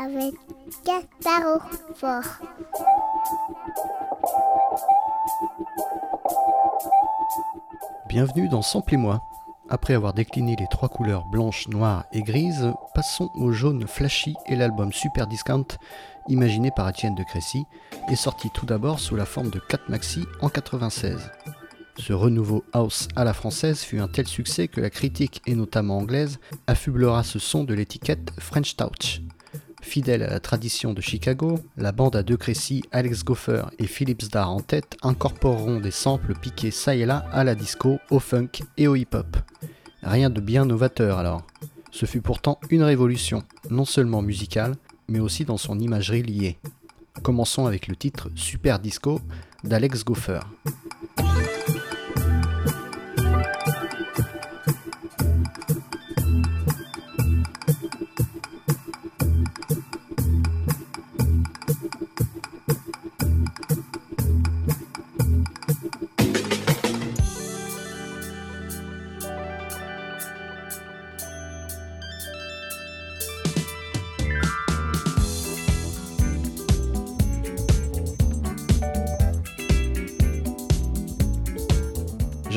avec fort. Bienvenue dans Samplez-moi. Après avoir décliné les trois couleurs blanche, noire et grise, passons au jaune flashy et l'album Super Discount, imaginé par Etienne de Crécy, est sorti tout d'abord sous la forme de 4 maxi en 96. Ce renouveau house à la française fut un tel succès que la critique, et notamment anglaise, affublera ce son de l'étiquette French Touch. Fidèle à la tradition de Chicago, la bande à deux Crécy, Alex Goffer et Philips Dar en tête incorporeront des samples piqués ça et là à la disco, au funk et au hip-hop. Rien de bien novateur alors. Ce fut pourtant une révolution, non seulement musicale, mais aussi dans son imagerie liée. Commençons avec le titre Super Disco d'Alex Goffer.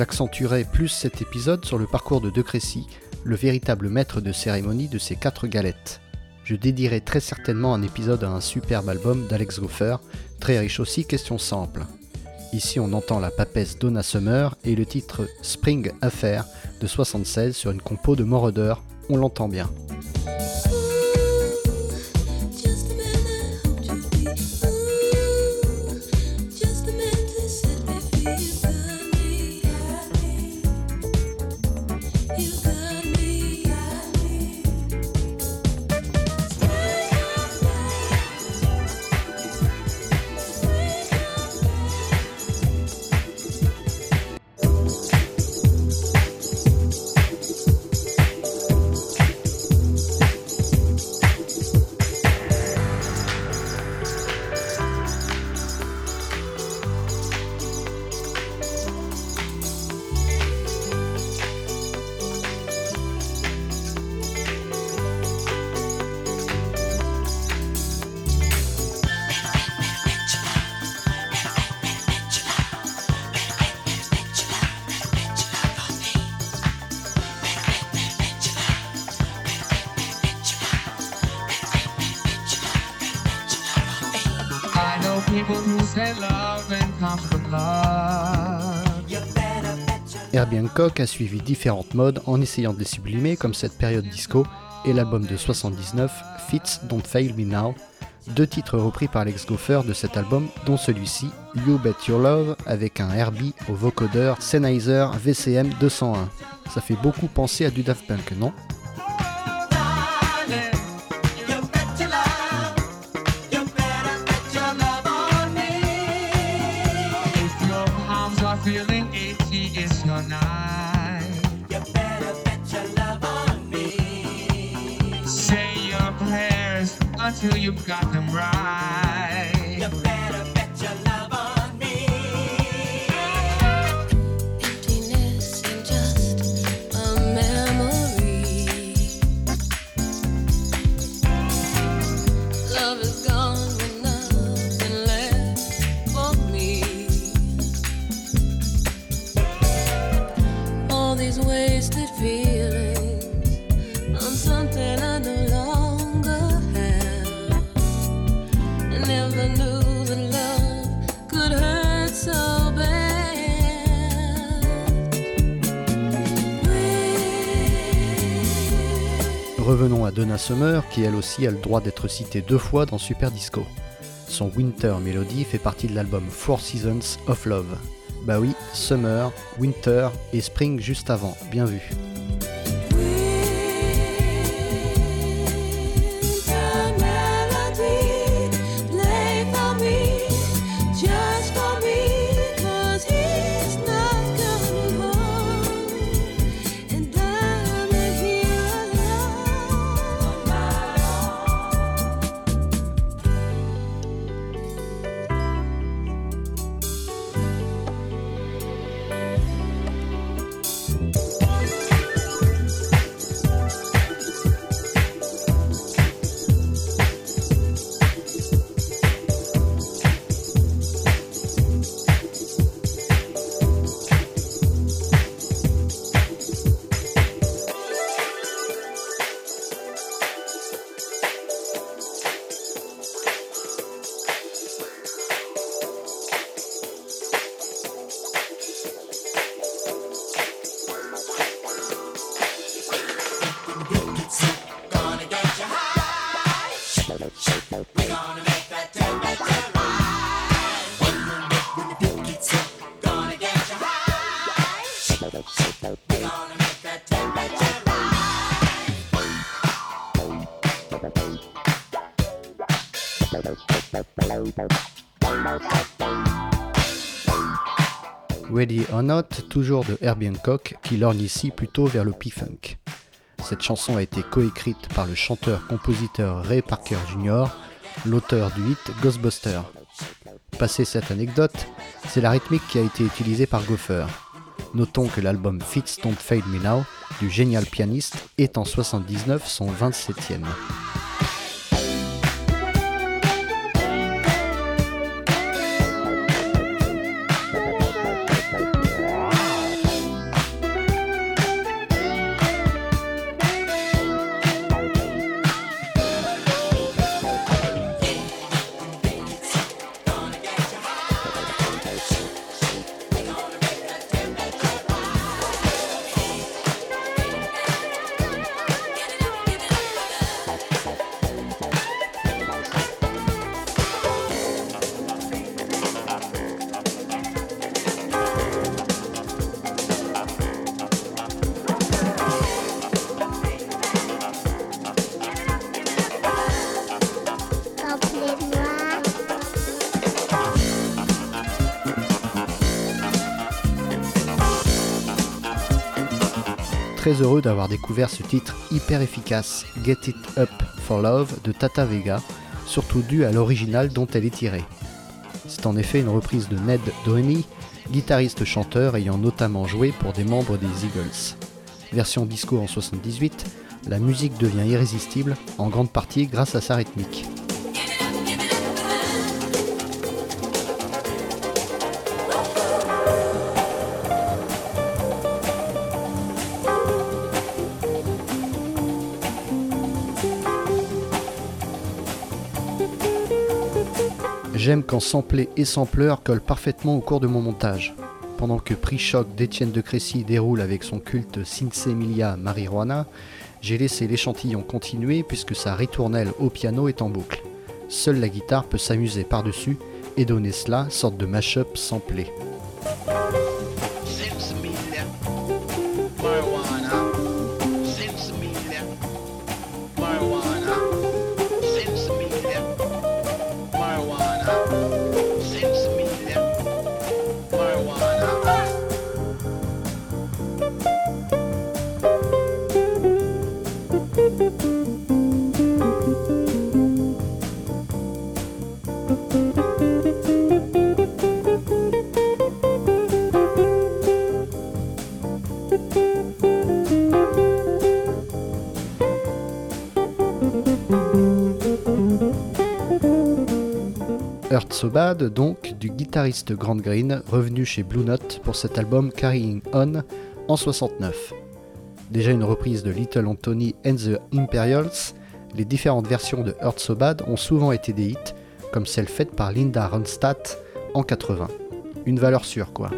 J'accentuerai plus cet épisode sur le parcours de De Crécy, le véritable maître de cérémonie de ces quatre galettes. Je dédierai très certainement un épisode à un superbe album d'Alex Goffer, très riche aussi question simple. Ici on entend la papesse Donna Summer et le titre Spring Affair de 76 sur une compo de Moroder, on l'entend bien. A suivi différentes modes en essayant de les sublimer comme cette période disco et l'album de 79 Fits Don't Fail Me Now, deux titres repris par Lex Gopher de cet album dont celui-ci You Bet Your Love avec un Herbie au vocodeur Sennheiser VCM 201. Ça fait beaucoup penser à du Daft Punk, non? Until you've got them right. Revenons à Donna Summer, qui elle aussi a le droit d'être citée deux fois dans Super Disco. Son Winter Melody fait partie de l'album Four Seasons of Love. Bah oui, Summer, Winter et Spring juste avant, bien vu. Ready or Not, toujours de Herbie Hancock, qui lorgne ici plutôt vers le P-Funk. Cette chanson a été coécrite par le chanteur-compositeur Ray Parker Jr., l'auteur du hit Ghostbuster. Passé cette anecdote, c'est la rythmique qui a été utilisée par Gopher. Notons que l'album Fits Don't Fade Me Now du génial pianiste est en 79 son 27e. Très heureux d'avoir découvert ce titre hyper efficace, Get It Up for Love de Tata Vega, surtout dû à l'original dont elle est tirée. C'est en effet une reprise de Ned Doheny, guitariste-chanteur ayant notamment joué pour des membres des Eagles. Version disco en 78, la musique devient irrésistible, en grande partie grâce à sa rythmique. J'aime quand sampler et sampleur collent parfaitement au cours de mon montage. Pendant que Prix Choc d'Étienne de Crécy déroule avec son culte Emilia Marijuana, j'ai laissé l'échantillon continuer puisque sa ritournelle au piano est en boucle. Seule la guitare peut s'amuser par-dessus et donner cela, sorte de mash-up samplé. Bad, donc, du guitariste Grand Green, revenu chez Blue Note pour cet album Carrying On en 69. Déjà une reprise de Little Anthony and the Imperials, les différentes versions de Hurt So Bad ont souvent été des hits, comme celle faite par Linda Ronstadt en 80. Une valeur sûre, quoi.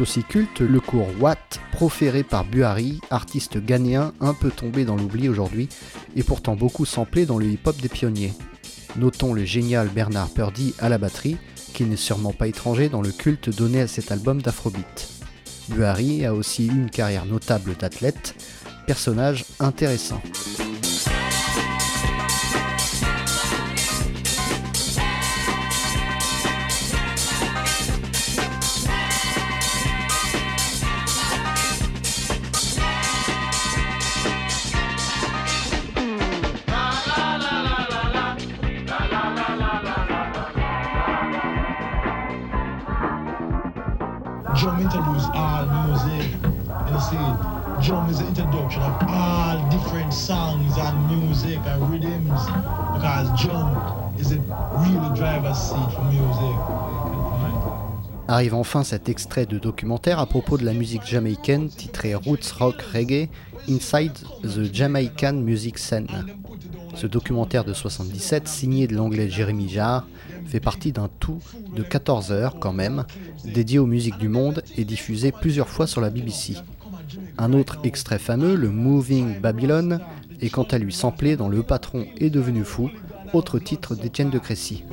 Aussi culte le cours Watt proféré par Buhari, artiste ghanéen un peu tombé dans l'oubli aujourd'hui et pourtant beaucoup samplé dans le hip-hop des pionniers. Notons le génial Bernard Purdy à la batterie, qui n'est sûrement pas étranger dans le culte donné à cet album d'Afrobeat. Buhari a aussi eu une carrière notable d'athlète, personnage intéressant. Drum is the introduction of all different songs and music and rhythms. Arrive enfin cet extrait de documentaire à propos de la musique jamaïcaine titré Roots Rock Reggae Inside the Jamaican Music Scene. Ce documentaire de 77, signé de l'anglais Jeremy Jarre, fait partie d'un tout de 14 heures quand même, dédié aux musiques du monde et diffusé plusieurs fois sur la BBC. Un autre extrait fameux, le Moving Babylon, est quant à lui samplé dans Le Patron est devenu fou, autre titre d'Étienne de Crécy.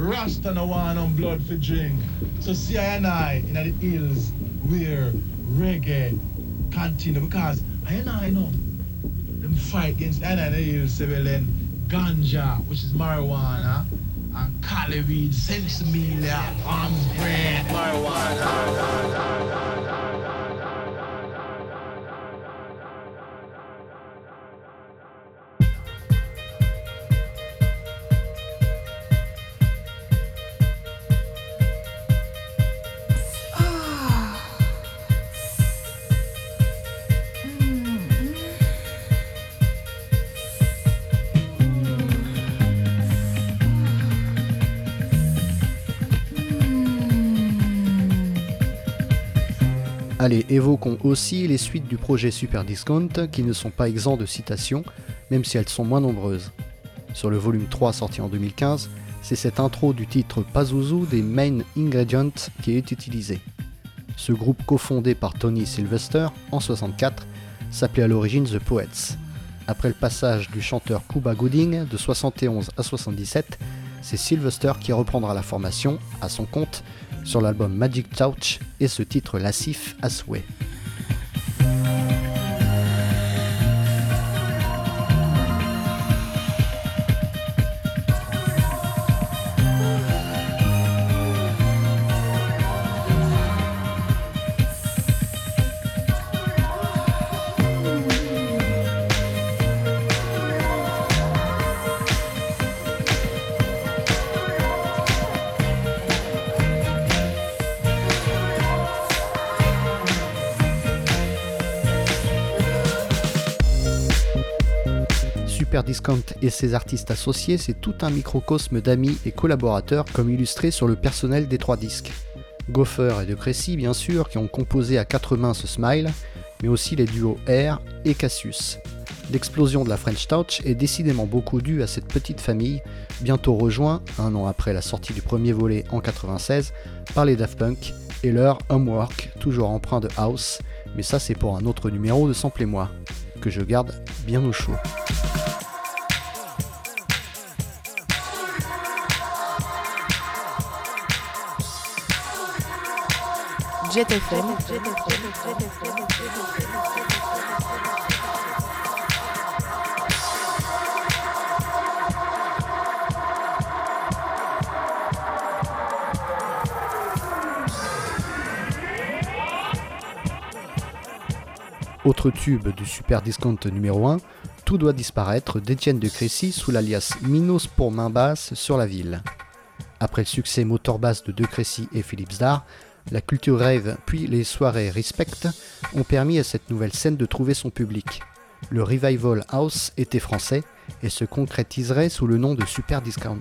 Rasta no one on blood for drink. So see I and I in the hills where reggae continue because I and I know them fight against I and I in the hills selling ganja, which is marijuana, and cali weed, sensimilia, palms bread, marijuana. Allez, évoquons aussi les suites du projet Super Discount qui ne sont pas exempts de citations, même si elles sont moins nombreuses. Sur le volume 3 sorti en 2015, c'est cette intro du titre Pazuzu des Main Ingredients qui est utilisée. Ce groupe cofondé par Tony Sylvester en 64 s'appelait à l'origine The Poets. Après le passage du chanteur Cuba Gooding de 71 à 77, c'est Sylvester qui reprendra la formation à son compte sur l'album Magic Touch et ce titre lassif à souhait. Super Discount et ses artistes associés, c'est tout un microcosme d'amis et collaborateurs comme illustré sur le personnel des trois disques. Gopher et De Crécy, bien sûr, qui ont composé à quatre mains ce smile, mais aussi les duos Air et Cassius. L'explosion de la French Touch est décidément beaucoup due à cette petite famille, bientôt rejoint, un an après la sortie du premier volet en 96, par les Daft Punk et leur Homework, toujours empreint de house, mais ça c'est pour un autre numéro de Sample et moi, que je garde bien au chaud. Jet FM. Autre tube du Super Discount numéro 1, Tout doit disparaître d'Étienne de Crécy sous l'alias Minos pour main basse sur la ville. Après le succès motor basse de De Crécy et Philips Dar, la culture rave puis les soirées Respect ont permis à cette nouvelle scène de trouver son public. Le Revival House était français et se concrétiserait sous le nom de Super Discount.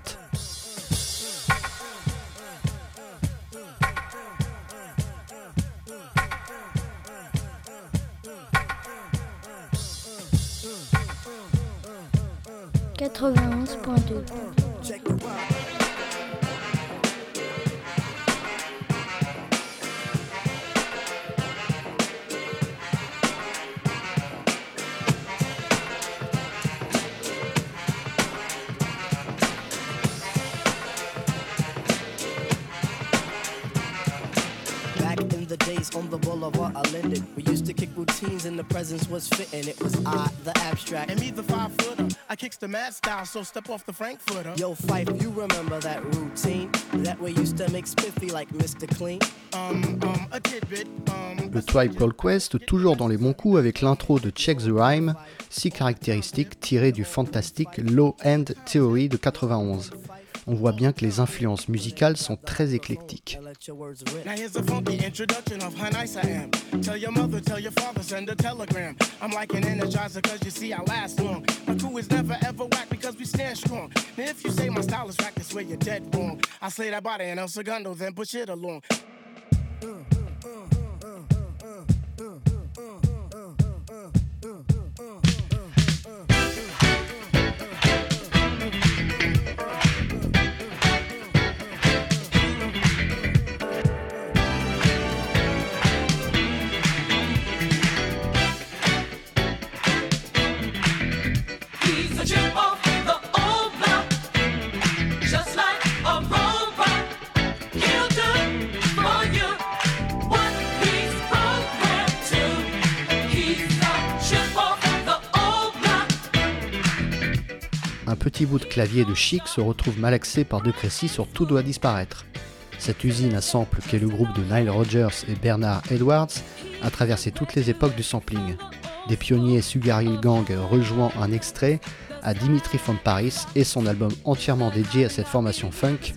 On the boulevard I lended. We used to kick routines and the presence was fitting. It was I, the abstract. And me, the five footer. I kicks the mad style, so step off the Frankfurter. Yo, Fife, you remember that routine? That we used to make spiffy like Mr. Clean? Um, um, a tidbit, um. Le Tribe Called Quest, toujours dans les bons coups avec l'intro de Check the Rhyme, si caractéristique tiré du fantastique Low End Theory de 91. On voit bien que les influences musicales sont très éclectiques. Clavier de chic se retrouve malaxé par De sur Tout doit disparaître. Cette usine à sample qu'est le groupe de Nile Rodgers et Bernard Edwards a traversé toutes les époques du sampling. Des pionniers Sugar Gang rejoint un extrait à Dimitri from Paris et son album entièrement dédié à cette formation funk,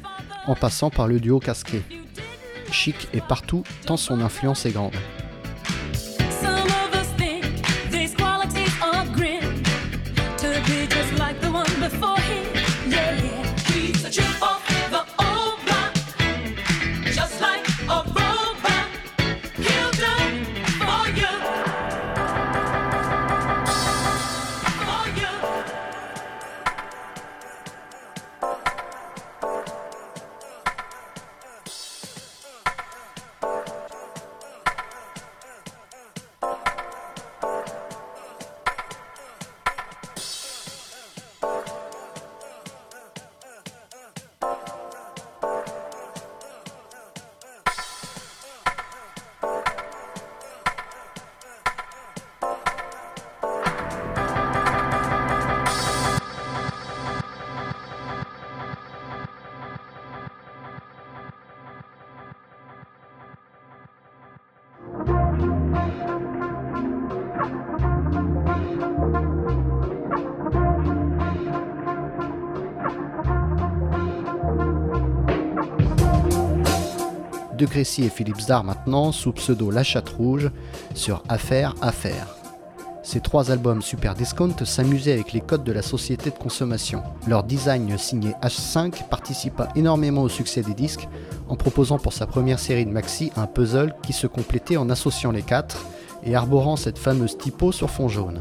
en passant par le duo casqué. Chic est partout tant son influence est grande. De Crécy et Philippe Zdar maintenant, sous pseudo La Chatte Rouge, sur Affaire Affaire. Ces trois albums Super Discount s'amusaient avec les codes de la société de consommation. Leur design signé H5 participa énormément au succès des disques en proposant pour sa première série de maxi un puzzle qui se complétait en associant les quatre et arborant cette fameuse typo sur fond jaune.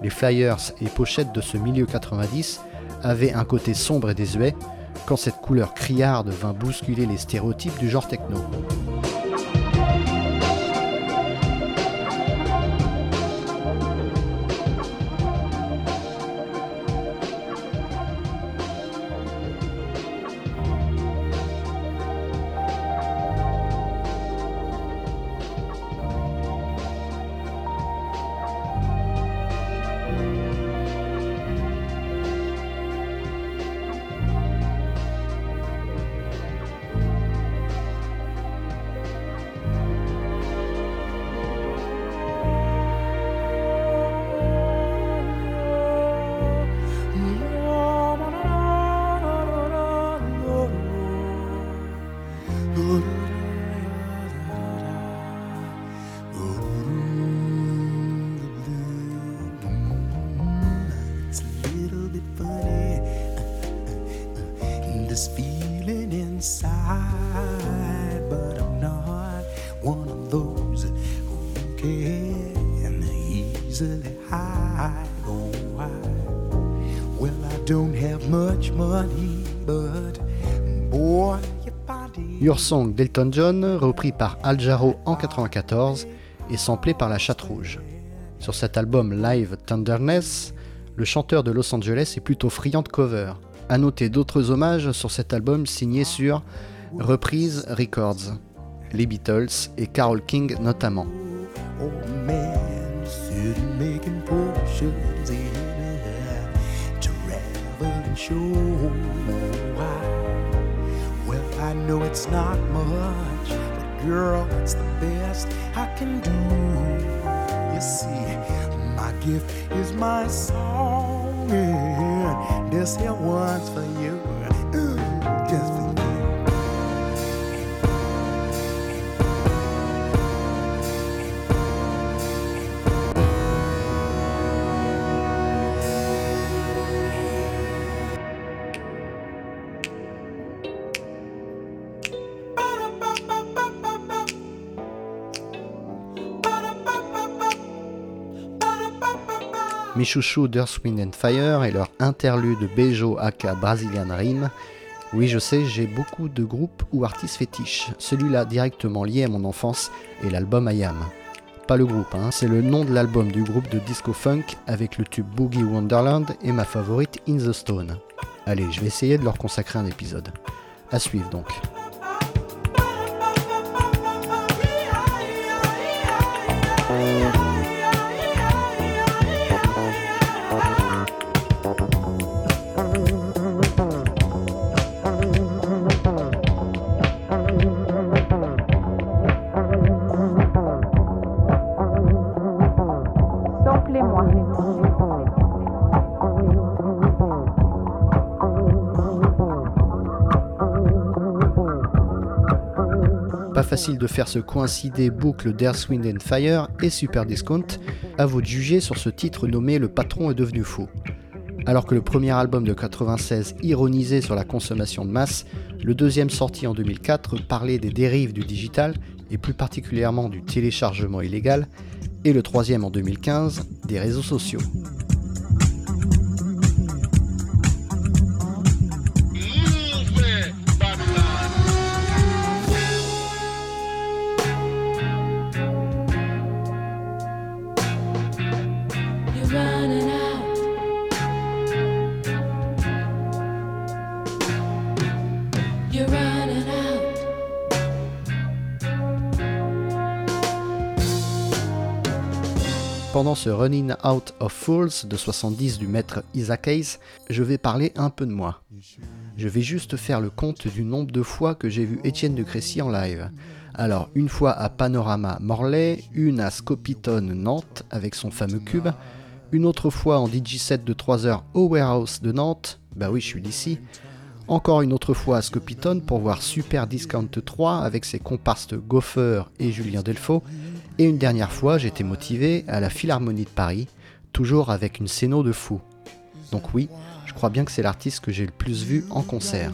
Les flyers et pochettes de ce milieu 90 avaient un côté sombre et désuet, quand cette couleur criarde vint bousculer les stéréotypes du genre techno. Don't have much money, but boy. Your Song d'Elton John, repris par Al Jarreau en 94 et samplé par la Chatte Rouge. Sur cet album Live Tenderness, le chanteur de Los Angeles est plutôt friand de cover. À noter d'autres hommages sur cet album signé sur Reprise Records, les Beatles et Carole King notamment. man show. Why? Well, I know it's not much, but girl, it's the best I can do. You see, my gift is my song, and this here one's for you. Ooh. together. Mes chouchous d'Earth, Wind and Fire et leur interlude Bejo aka Brazilian Rim. Oui, je sais, j'ai beaucoup de groupes ou artistes fétiches. Celui-là directement lié à mon enfance est l'album I Am. Pas le groupe, hein, c'est le nom de l'album du groupe de disco funk avec le tube Boogie Wonderland et ma favorite In the Stone. Allez, je vais essayer de leur consacrer un épisode. À suivre donc. Facile de faire se coïncider boucle d'Earth, Wind and Fire et Super Discount, à vous de juger sur ce titre nommé Le patron est devenu fou. Alors que le premier album de 96 ironisait sur la consommation de masse, le deuxième sorti en 2004 parlait des dérives du digital et plus particulièrement du téléchargement illégal, et le troisième en 2015 des réseaux sociaux. Pendant ce Running Out of Fools de 70 du maître Isaac Hayes, je vais parler un peu de moi. Je vais juste faire le compte du nombre de fois que j'ai vu Étienne de Crécy en live. Alors, une fois à Panorama Morlaix, une à Scopiton Nantes avec son fameux cube, une autre fois en DJ7 de 3 heures au Warehouse de Nantes, bah oui, je suis d'ici. Encore une autre fois à Scopiton pour voir Super Discount 3 avec ses comparses Gopher et Julien Delfaux. Et une dernière fois, j'étais motivé à la Philharmonie de Paris, toujours avec une scéno de fou. Donc oui, je crois bien que c'est l'artiste que j'ai le plus vu en concert.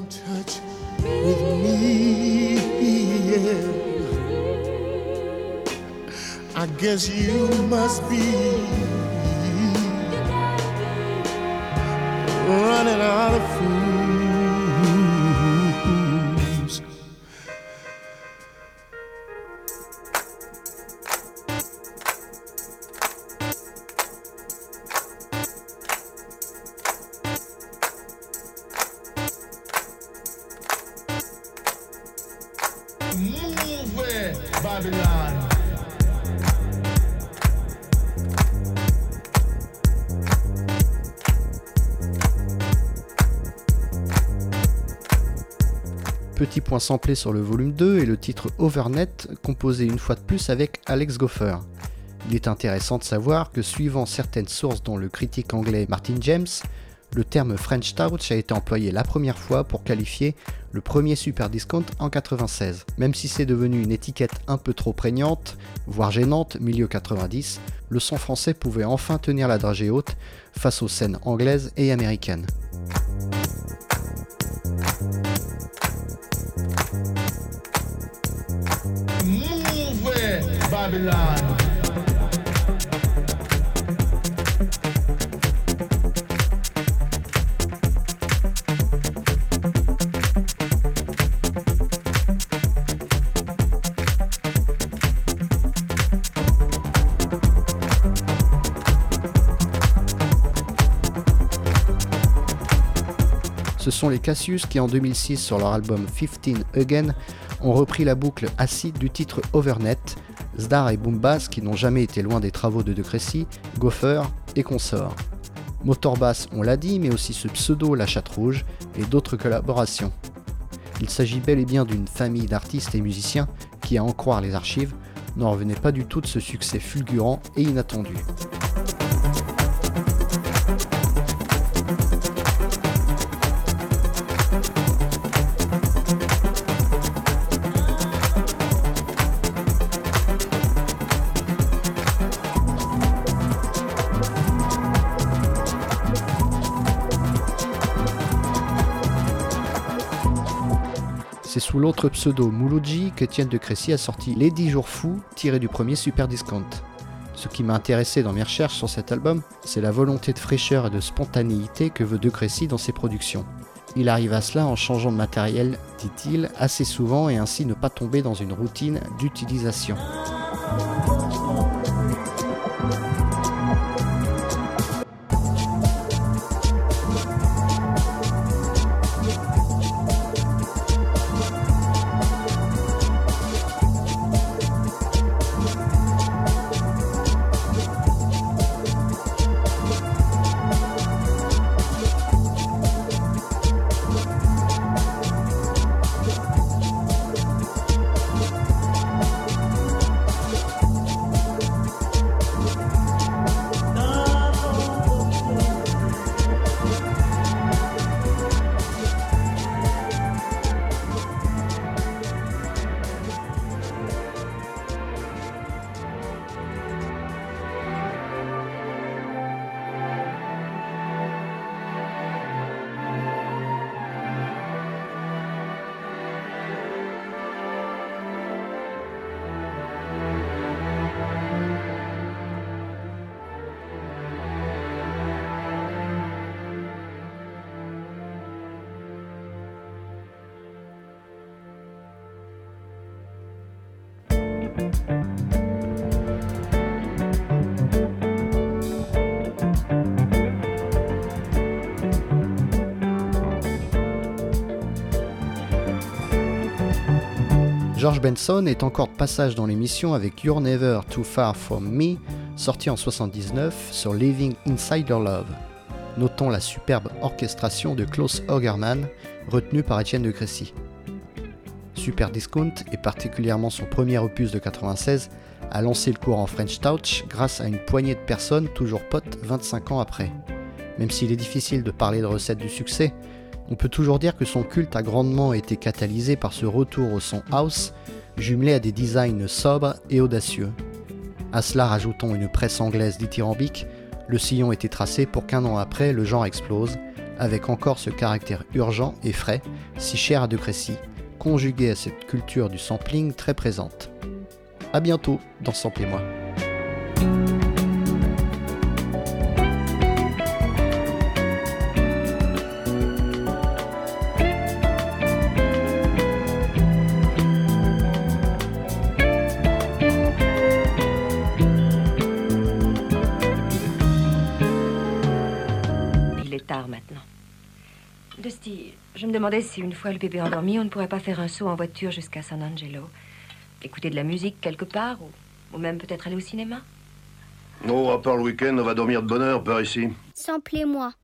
Samplé sur le volume 2 et le titre Overnet, composé une fois de plus avec Alex Goffer. Il est intéressant de savoir que suivant certaines sources dont le critique anglais Martin James, le terme French Touch a été employé la première fois pour qualifier le premier super discount en 96. Même si c'est devenu une étiquette un peu trop prégnante, voire gênante, milieu 90, le son français pouvait enfin tenir la dragée haute face aux scènes anglaises et américaines. Ce sont les Cassius qui en 2006 sur leur album 15 Again ont repris la boucle acide du titre Overnet, Zdar et Boombass qui n'ont jamais été loin des travaux de De Crécy, Gopher et consorts. Motorbass, on l'a dit, mais aussi ce pseudo La Chatte Rouge et d'autres collaborations. Il s'agit bel et bien d'une famille d'artistes et musiciens qui, à en croire les archives, n'en revenait pas du tout de ce succès fulgurant et inattendu. Sous l'autre pseudo Mouloudji qu'Étienne de Crécy a sorti Les 10 jours fous, tiré du premier Super Discount. Ce qui m'a intéressé dans mes recherches sur cet album, c'est la volonté de fraîcheur et de spontanéité que veut De Crécy dans ses productions. Il arrive à cela en changeant de matériel, dit-il, assez souvent et ainsi ne pas tomber dans une routine d'utilisation. George Benson est encore de passage dans l'émission avec You're Never Too Far From Me, sorti en 79 sur Living Inside Your Love. Notons la superbe orchestration de Klaus Hogerman, retenue par Étienne de Crécy. Super Discount, et particulièrement son premier opus de 96, a lancé le cours en French Touch grâce à une poignée de personnes toujours potes 25 ans après. Même s'il est difficile de parler de recette du succès, on peut toujours dire que son culte a grandement été catalysé par ce retour au son house, jumelé à des designs sobres et audacieux. À cela rajoutons une presse anglaise dithyrambique, le sillon était tracé pour qu'un an après le genre explose, avec encore ce caractère urgent et frais, si cher à De Crécy, conjugué à cette culture du sampling très présente. A bientôt dans Samplez-moi. Demandais si une fois le bébé endormi, on ne pourrait pas faire un saut en voiture jusqu'à San Angelo. Écouter de la musique quelque part, ou, ou même peut-être aller au cinéma? Non, à part le week-end, on va dormir de bonne heure par ici. Samplez-moi.